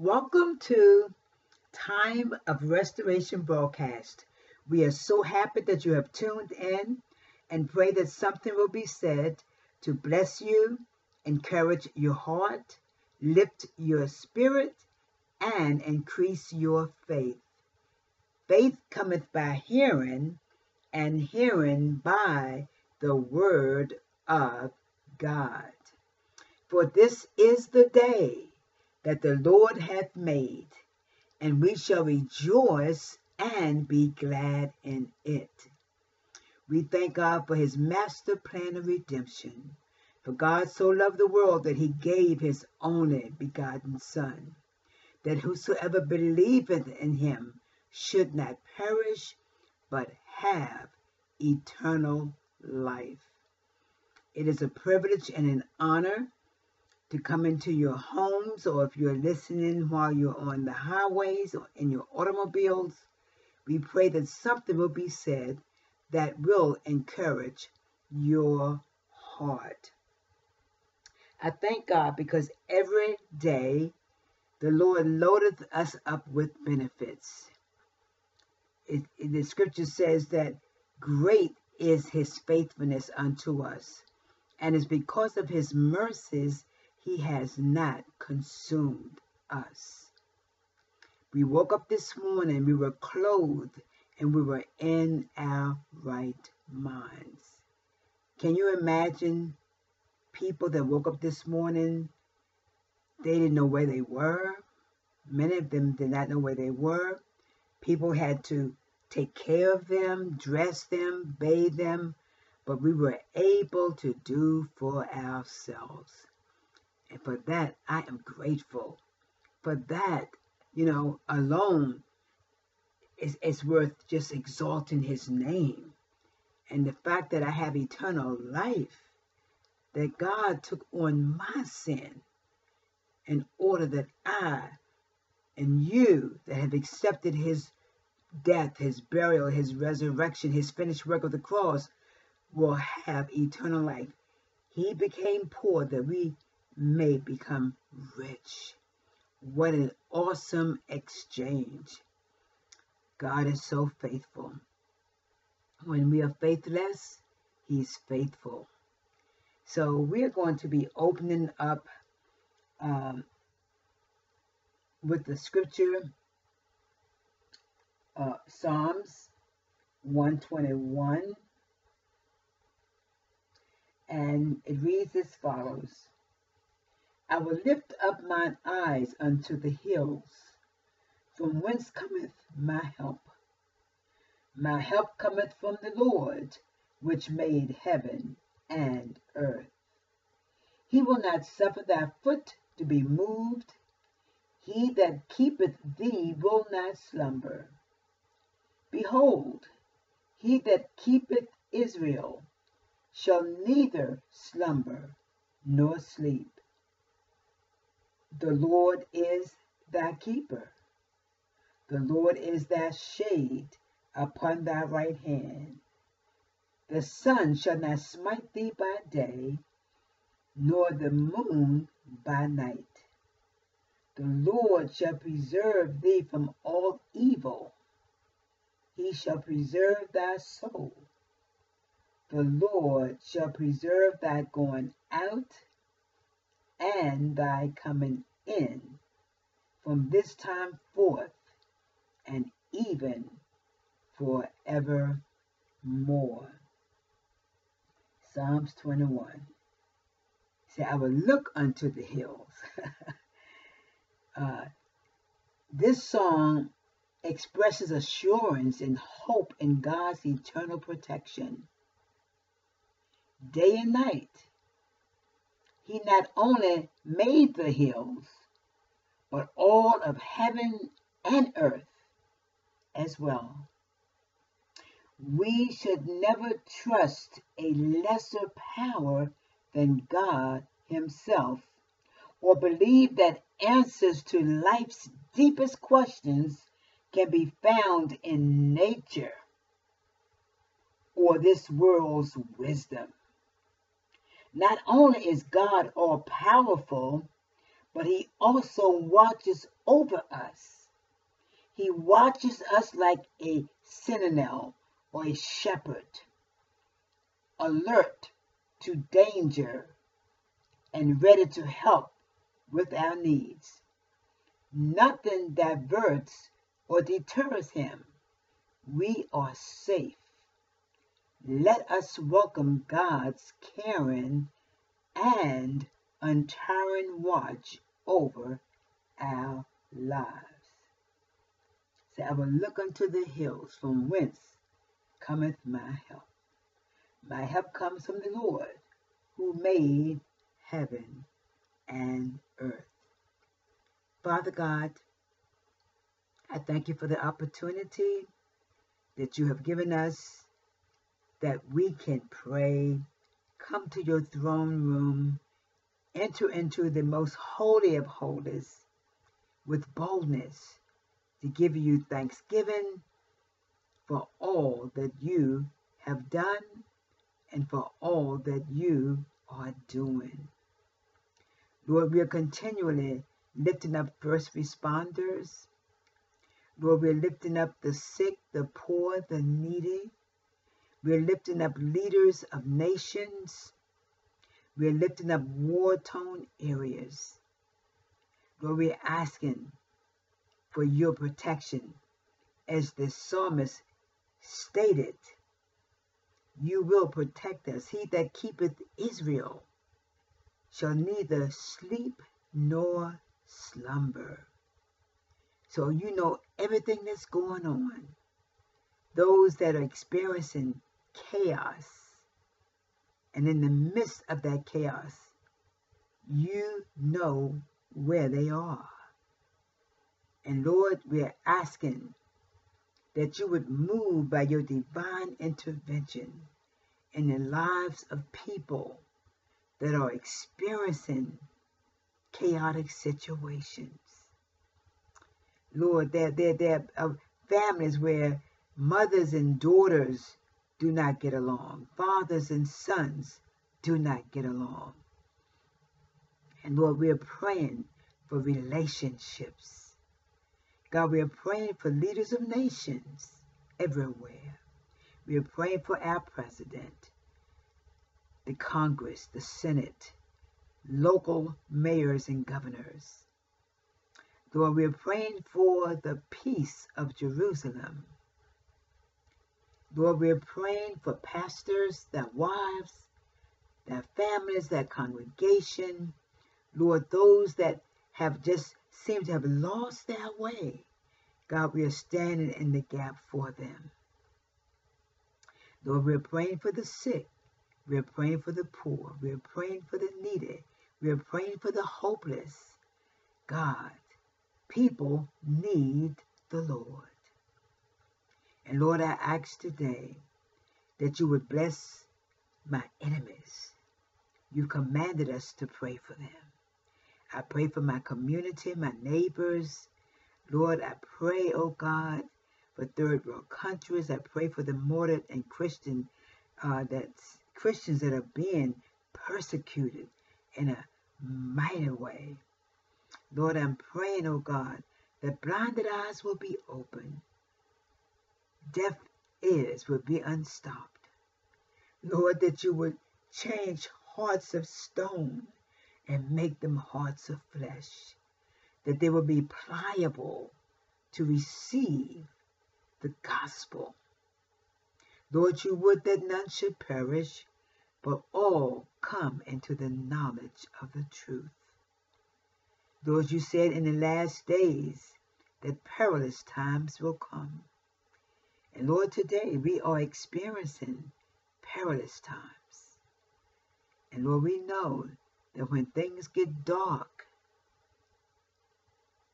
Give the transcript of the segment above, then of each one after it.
Welcome to Time of Restoration broadcast. We are so happy that you have tuned in and pray that something will be said to bless you, encourage your heart, lift your spirit, and increase your faith. Faith cometh by hearing, and hearing by the word of God. For this is the day that the Lord hath made, and we shall rejoice and be glad in it. We thank God for his master plan of redemption. For God so loved the world that he gave his only begotten Son, that whosoever believeth in him should not perish, but have eternal life. It is a privilege and an honor to come into your homes or if you're listening while you're on the highways or in your automobiles, we pray that something will be said that will encourage your heart. I thank God because every day the Lord loadeth us up with benefits. It, it, the scripture says that great is his faithfulness unto us, and it's because of his mercies he has not consumed us. We woke up this morning, we were clothed, and we were in our right minds. Can you imagine people that woke up this morning? They didn't know where they were. Many of them did not know where they were. People had to take care of them, dress them, bathe them, but we were able to do for ourselves. And for that, I am grateful. For that, you know, alone is, is worth just exalting his name. And the fact that I have eternal life, that God took on my sin in order that I and you that have accepted his death, his burial, his resurrection, his finished work of the cross will have eternal life. He became poor that we may become rich. What an awesome exchange. God is so faithful. When we are faithless, He's faithful. So we're going to be opening up um, with the scripture, uh, Psalms 121. And it reads as follows I will lift up mine eyes unto the hills, from whence cometh my help. My help cometh from the Lord, which made heaven and earth. He will not suffer thy foot to be moved. He that keepeth thee will not slumber. Behold, he that keepeth Israel shall neither slumber nor sleep. The Lord is thy keeper. The Lord is thy shade upon thy right hand. The sun shall not smite thee by day, nor the moon by night. The Lord shall preserve thee from all evil. He shall preserve thy soul. The Lord shall preserve thy going out and thy coming in from this time forth and even forevermore. Psalms 21. Say, I will look unto the hills. uh, this song expresses assurance and hope in God's eternal protection. Day and night, he not only made the hills, but all of heaven and earth as well. We should never trust a lesser power than God Himself or believe that answers to life's deepest questions can be found in nature or this world's wisdom. Not only is God all powerful, but He also watches over us. He watches us like a sentinel or a shepherd, alert to danger and ready to help with our needs. Nothing diverts or deters him. We are safe. Let us welcome God's caring and untiring watch over our lives. Say, I will look unto the hills from whence cometh my help. My help comes from the Lord who made heaven and earth. Father God, I thank you for the opportunity that you have given us that we can pray, come to your throne room, enter into the most holy of holies with boldness to give you thanksgiving for all that you have done and for all that you are doing. Lord, we are continually lifting up first responders. Lord, we're lifting up the sick, the poor, the needy. We're lifting up leaders of nations. We're lifting up war torn areas. Lord, we're asking for your protection. As the psalmist stated, you will protect us. He that keepeth Israel shall neither sleep nor slumber. So you know everything that's going on. Those that are experiencing chaos, and in the midst of that chaos, you know where they are. And Lord, we're asking that you would move by your divine intervention in the lives of people that are experiencing chaotic situations. Lord, there, are families where mothers and daughters do not get along, fathers and sons do not get along. And Lord, we are praying for relationships. God, we are praying for leaders of nations everywhere. We are praying for our president the Congress, the Senate, local mayors and governors. Lord, we're praying for the peace of Jerusalem. Lord, we're praying for pastors, their wives, their families, their congregation. Lord, those that have just seemed to have lost their way. God, we are standing in the gap for them. Lord, we're praying for the sick. We're praying for the poor. We're praying for the needy. We're praying for the hopeless. God, people need the Lord. And Lord, I ask today that you would bless my enemies. You commanded us to pray for them. I pray for my community, my neighbors. Lord, I pray, oh God, for third world countries. I pray for the martyred and Christian uh, that's Christians that are being persecuted in a mighty way. Lord, I'm praying, oh God, that blinded eyes will be opened, deaf ears will be unstopped. Lord, that you would change hearts of stone and make them hearts of flesh, that they will be pliable to receive the gospel. Lord, you would that none should perish, but all come into the knowledge of the truth. Lord, you said in the last days that perilous times will come. And Lord, today we are experiencing perilous times. And Lord, we know that when things get dark,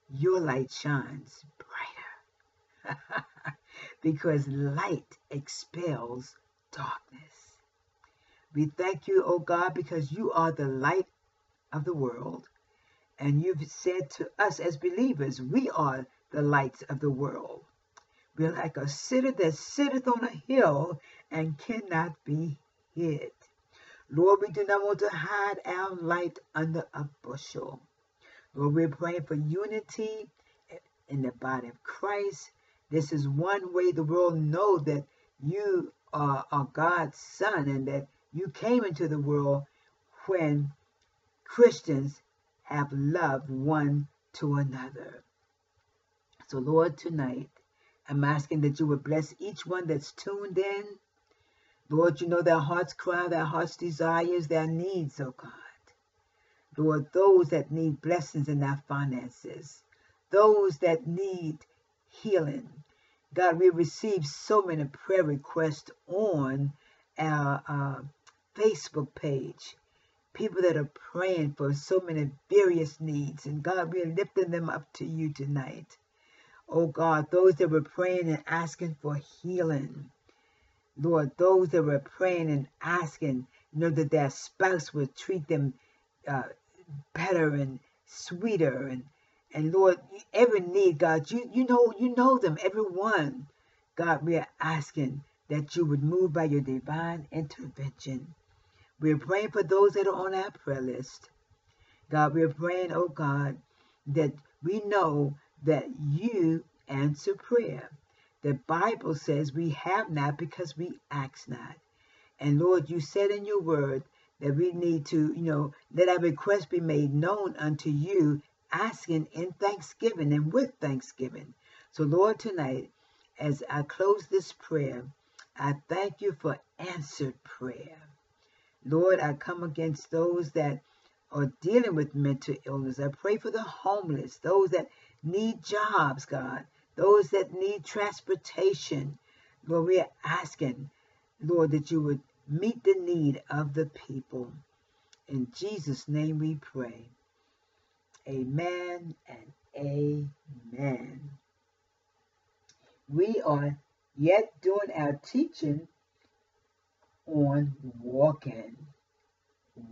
your light shines brighter because light expels darkness. We thank you, O God, because you are the light of the world. And you've said to us as believers, we are the lights of the world. We're like a city that sitteth on a hill and cannot be hid. Lord, we do not want to hide our light under a bushel. Lord, we're praying for unity in the body of Christ. This is one way the world know that you are, are God's son and that you came into the world when Christians have loved one to another. So, Lord, tonight, I'm asking that you would bless each one that's tuned in. Lord, you know their heart's cry, their heart's desires, their needs, oh God. Lord, those that need blessings in their finances, those that need healing. God, we receive so many prayer requests on our uh, Facebook page. People that are praying for so many various needs. And God, we're lifting them up to you tonight. Oh God, those that were praying and asking for healing. Lord, those that were praying and asking, you know, that their spouse would treat them uh, better and sweeter and and Lord, every need, God, you you know you know them, every one. God, we are asking that you would move by your divine intervention. We're praying for those that are on our prayer list. God, we're praying, oh God, that we know that you answer prayer. The Bible says we have not because we ask not. And Lord, you said in your word that we need to, you know, let our request be made known unto you, asking in thanksgiving and with thanksgiving. So, Lord, tonight, as I close this prayer, I thank you for answered prayer. Lord, I come against those that are dealing with mental illness. I pray for the homeless, those that need jobs, God, those that need transportation. Lord, we are asking, Lord, that you would meet the need of the people. In Jesus' name we pray. Amen and amen. We are yet doing our teaching on walking.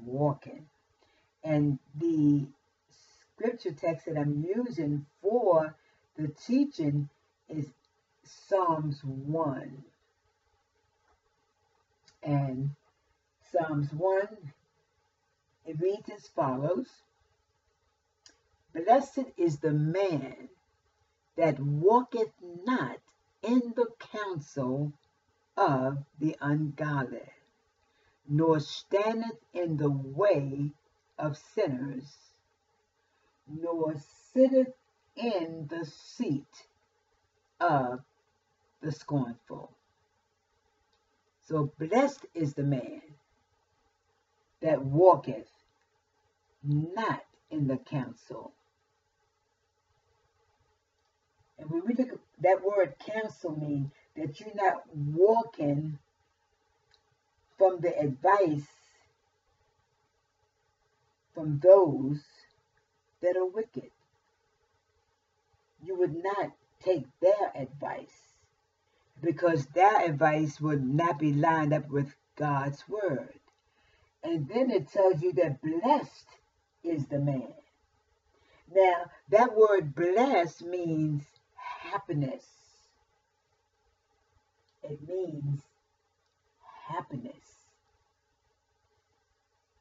Walking. And the scripture text that I'm using for the teaching is Psalms 1. And Psalms 1, it reads as follows Blessed is the man that walketh not in the counsel of the ungodly, nor standeth in the way of sinners, nor sitteth in the seat of the scornful. So blessed is the man that walketh not in the counsel. And when we look at that word counsel means that you're not walking from the advice from those that are wicked. You would not take their advice because their advice would not be lined up with God's word. And then it tells you that blessed is the man. Now, that word blessed means happiness. It means happiness.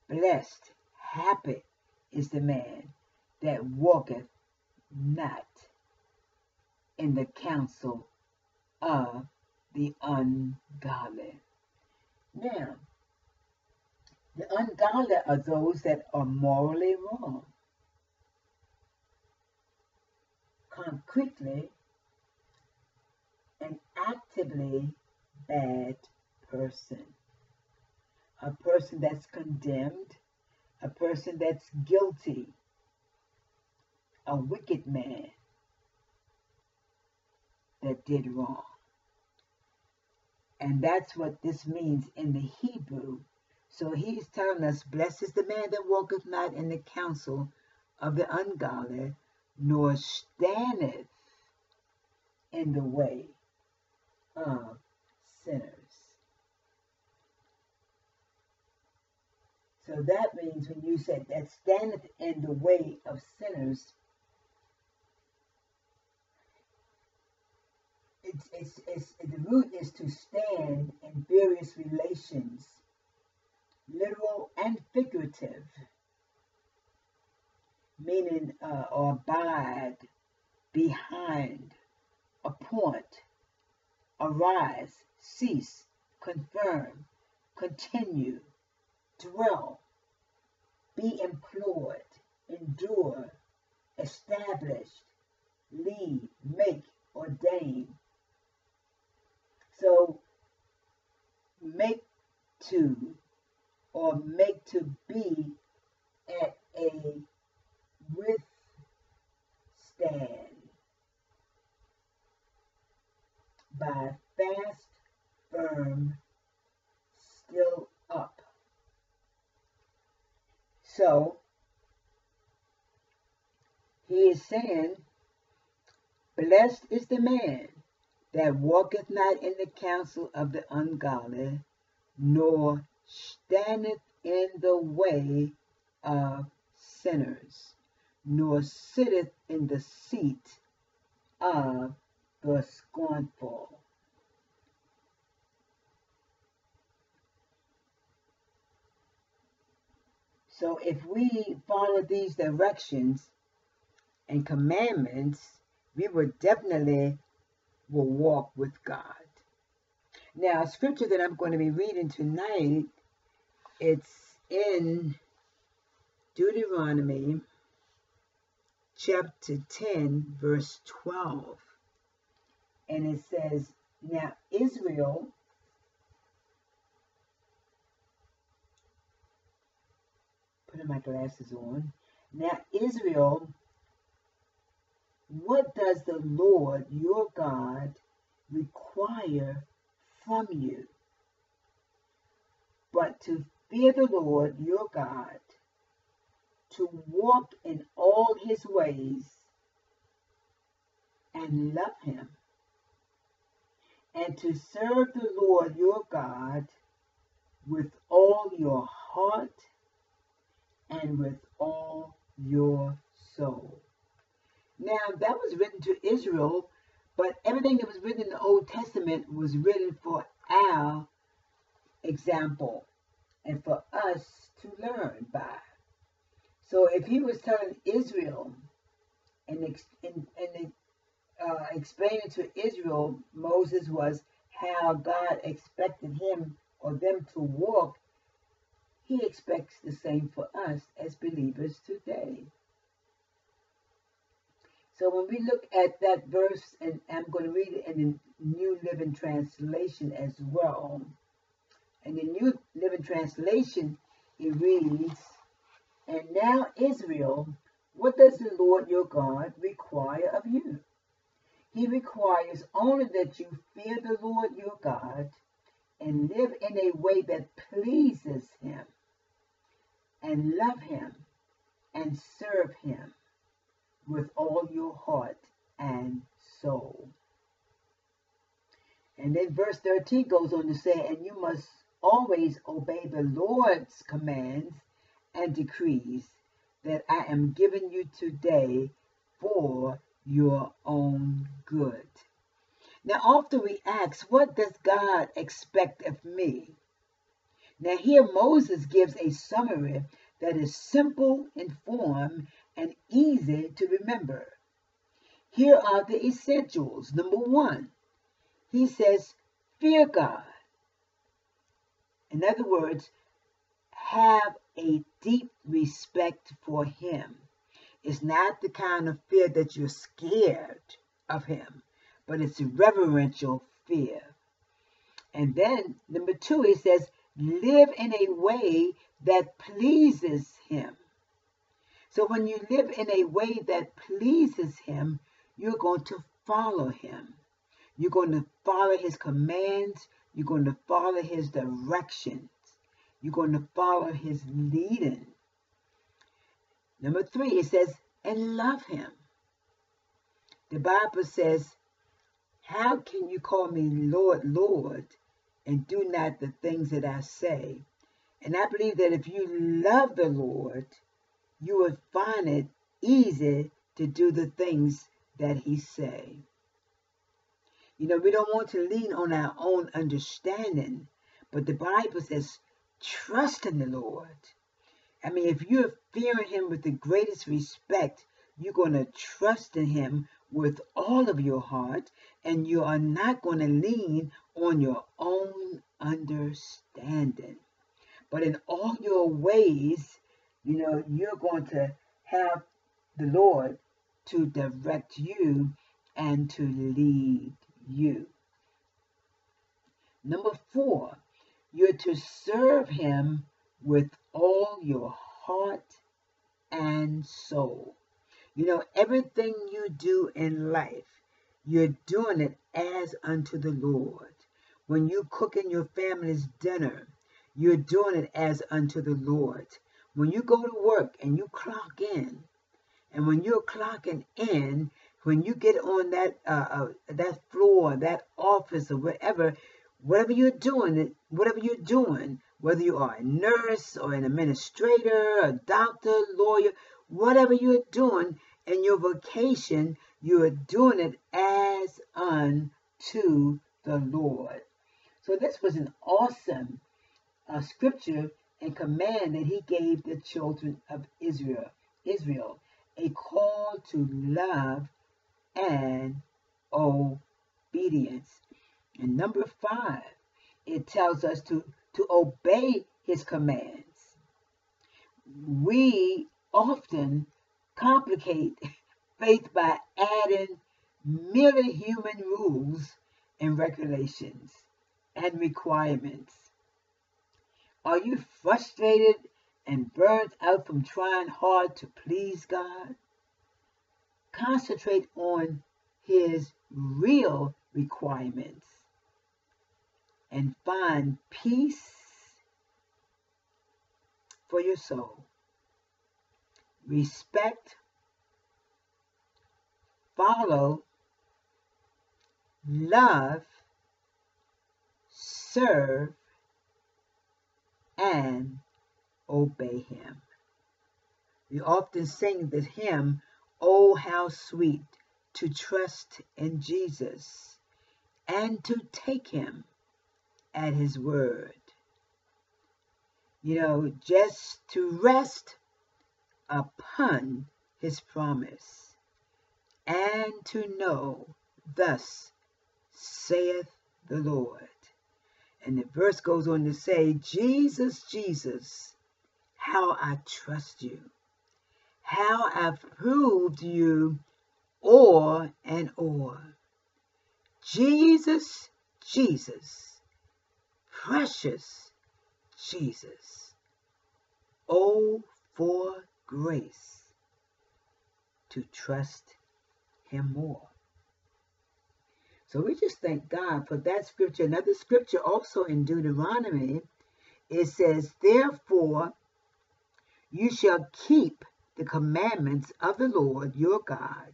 Blessed, happy is the man that walketh not in the counsel of the ungodly. Now, the ungodly are those that are morally wrong. Concretely an actively bad person. A person that's condemned, a person that's guilty, a wicked man that did wrong. And that's what this means in the Hebrew. So he's telling us, Blessed is the man that walketh not in the counsel of the ungodly, nor standeth in the way of sinners. So that means when you said that standeth in the way of sinners, it's, it's, it's, the root is to stand in various relations, literal and figurative. meaning uh, or abide, behind, appoint, arise, cease, confirm, continue, dwell, be employed, endure, established, lead, make, ordain. So, make to or make to be at a withstand by fast, firm, still up. So, he is saying, Blessed is the man that walketh not in the counsel of the ungodly, nor standeth in the way of sinners, nor sitteth in the seat of the scornful. So if we follow these directions and commandments, we will definitely will walk with God. Now, scripture that I'm going to be reading tonight, it's in Deuteronomy chapter 10, verse 12. And it says, Now Israel putting my glasses on. Now Israel, what does the Lord your God require from you? But to fear the Lord your God, to walk in all his ways and love him, and to serve the Lord your God with all your heart and with all your soul. Now, that was written to Israel, but everything that was written in the Old Testament was written for our example and for us to learn by. So if he was telling Israel and, and, and uh, explaining to Israel, Moses was how God expected him or them to walk, he expects the same for us as believers today. So when we look at that verse, and I'm going to read it in the New Living Translation as well. In the New Living Translation, it reads, And now, Israel, what does the Lord your God require of you? He requires only that you fear the Lord your God and live in a way that pleases him and love him and serve him with all your heart and soul. And then verse 13 goes on to say, And you must always obey the Lord's commands and decrees that I am giving you today for your own good. Now, often we ask, What does God expect of me? Now, here Moses gives a summary that is simple in form and easy to remember. Here are the essentials. Number one, he says, Fear God. In other words, have a deep respect for Him. It's not the kind of fear that you're scared of Him, but it's a reverential fear. And then, number two, he says, live in a way that pleases Him. So when you live in a way that pleases Him, you're going to follow Him. You're going to follow His commands. You're going to follow His directions. You're going to follow His leading. Number three, it says, and love Him. The Bible says, How can you call me Lord, Lord, and do not the things that I say? And I believe that if you love the Lord, you will find it easy to do the things that he say. You know, we don't want to lean on our own understanding, but the Bible says, trust in the Lord. I mean, if you're fearing him with the greatest respect, you're going to trust in him with all of your heart, and you are not going to lean on your own understanding. But in all your ways, you know, you're going to have the Lord to direct you and to lead you. Number four, you're to serve him with all your heart and soul. You know, everything you do in life, you're doing it as unto the Lord. When you cooking your family's dinner, you're doing it as unto the Lord. When you go to work and you clock in, and when you're clocking in, when you get on that uh, uh, that floor, that office, or whatever, whatever you're doing, whatever you're doing, whether you are a nurse or an administrator, a doctor, lawyer, whatever you're doing in your vocation, you are doing it as unto the Lord. So this was an awesome uh, scripture and command that he gave the children of Israel. Israel, a call to love and obedience. And number five, it tells us to, to obey his commands. We often complicate faith by adding merely human rules and regulations and requirements. Are you frustrated and burnt out from trying hard to please God? Concentrate on His real requirements and find peace for your soul. Respect, follow, love, serve, and obey him. We often sing the hymn, Oh, how sweet to trust in Jesus and to take him at his word. You know, just to rest upon his promise and to know, thus saith the Lord. And the verse goes on to say, Jesus, Jesus, how I trust you, how I've proved you o'er and o'er. Jesus, Jesus, precious Jesus. Oh, for grace to trust him more. So we just thank God for that scripture. Another scripture also in Deuteronomy, it says, Therefore you shall keep the commandments of the Lord your God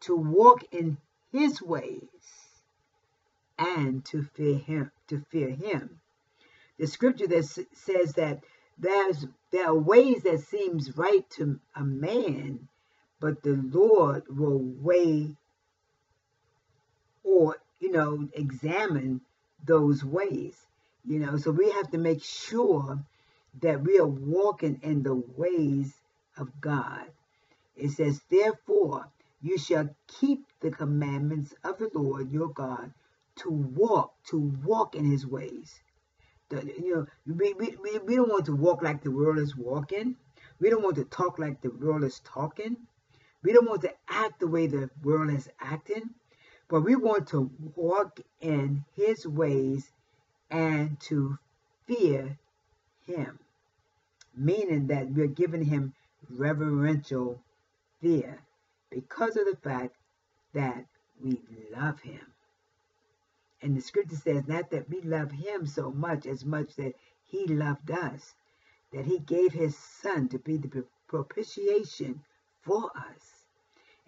to walk in his ways and to fear him to fear him the scripture that says that there's there are ways that seems right to a man but the lord will weigh or, you know, examine those ways. You know, so we have to make sure that we are walking in the ways of God. It says, Therefore, you shall keep the commandments of the Lord your God to walk, to walk in his ways. The, you know, we, we, we don't want to walk like the world is walking. We don't want to talk like the world is talking. We don't want to act the way the world is acting. But we want to walk in his ways and to fear him, meaning that we're giving him reverential fear because of the fact that we love him. And the scripture says not that we love him so much as much that he loved us, that he gave his son to be the propitiation for us.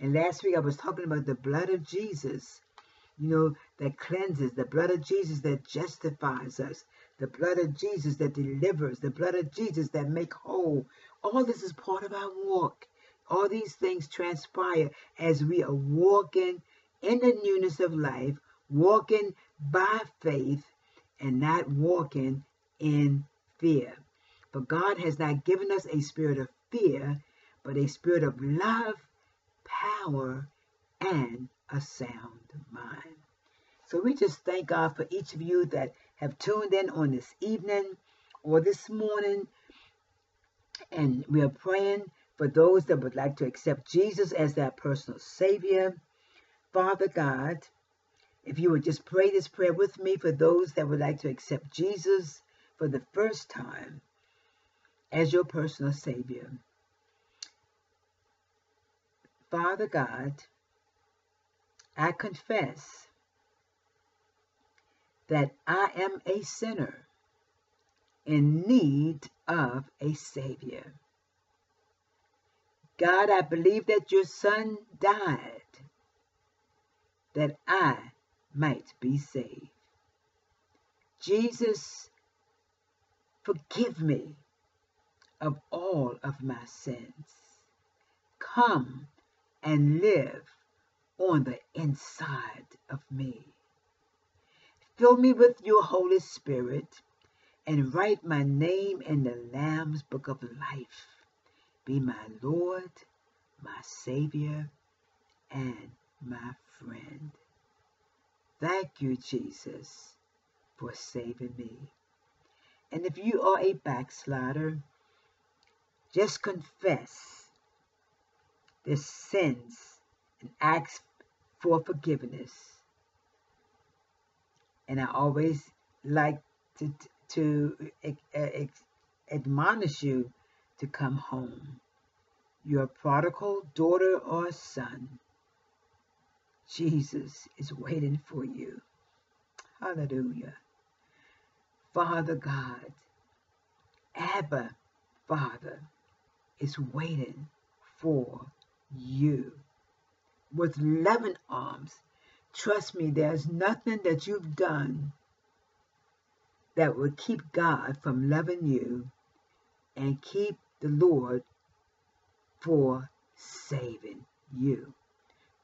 And last week I was talking about the blood of Jesus, you know, that cleanses, the blood of Jesus that justifies us, the blood of Jesus that delivers, the blood of Jesus that make whole. All this is part of our walk. All these things transpire as we are walking in the newness of life, walking by faith and not walking in fear. For God has not given us a spirit of fear, but a spirit of love, power, and a sound mind. So we just thank God for each of you that have tuned in on this evening or this morning. And we are praying for those that would like to accept Jesus as their personal Savior. Father God, if you would just pray this prayer with me for those that would like to accept Jesus for the first time as your personal Savior. Father God, I confess that I am a sinner in need of a Savior. God, I believe that your Son died that I might be saved. Jesus, forgive me of all of my sins. Come and live on the inside of me. Fill me with your Holy Spirit and write my name in the Lamb's Book of Life. Be my Lord, my Savior, and my friend. Thank you, Jesus, for saving me. And if you are a backslider, just confess the sins and ask for forgiveness. And I always like to, to admonish you to come home. Your prodigal daughter or son, Jesus is waiting for you. Hallelujah. Father God, Abba, Father, is waiting for you with loving arms. Trust me, there's nothing that you've done that will keep God from loving you and keep the Lord for saving you.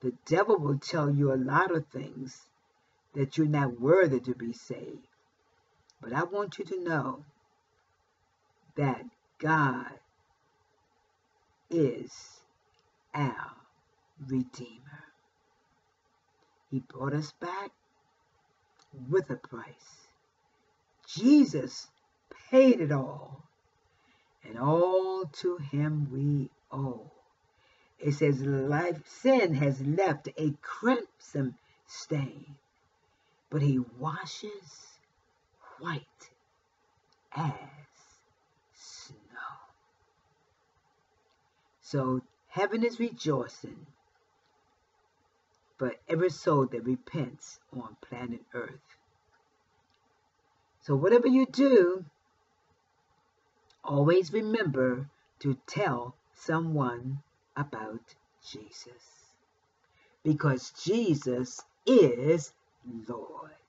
The devil will tell you a lot of things that you're not worthy to be saved. But I want you to know that God is our Redeemer. He brought us back with a price. Jesus paid it all, and all to him we owe. It says, life sin has left a crimson stain, but he washes white as snow. So heaven is rejoicing for every soul that repents on planet Earth. So whatever you do, always remember to tell someone about Jesus. Because Jesus is Lord.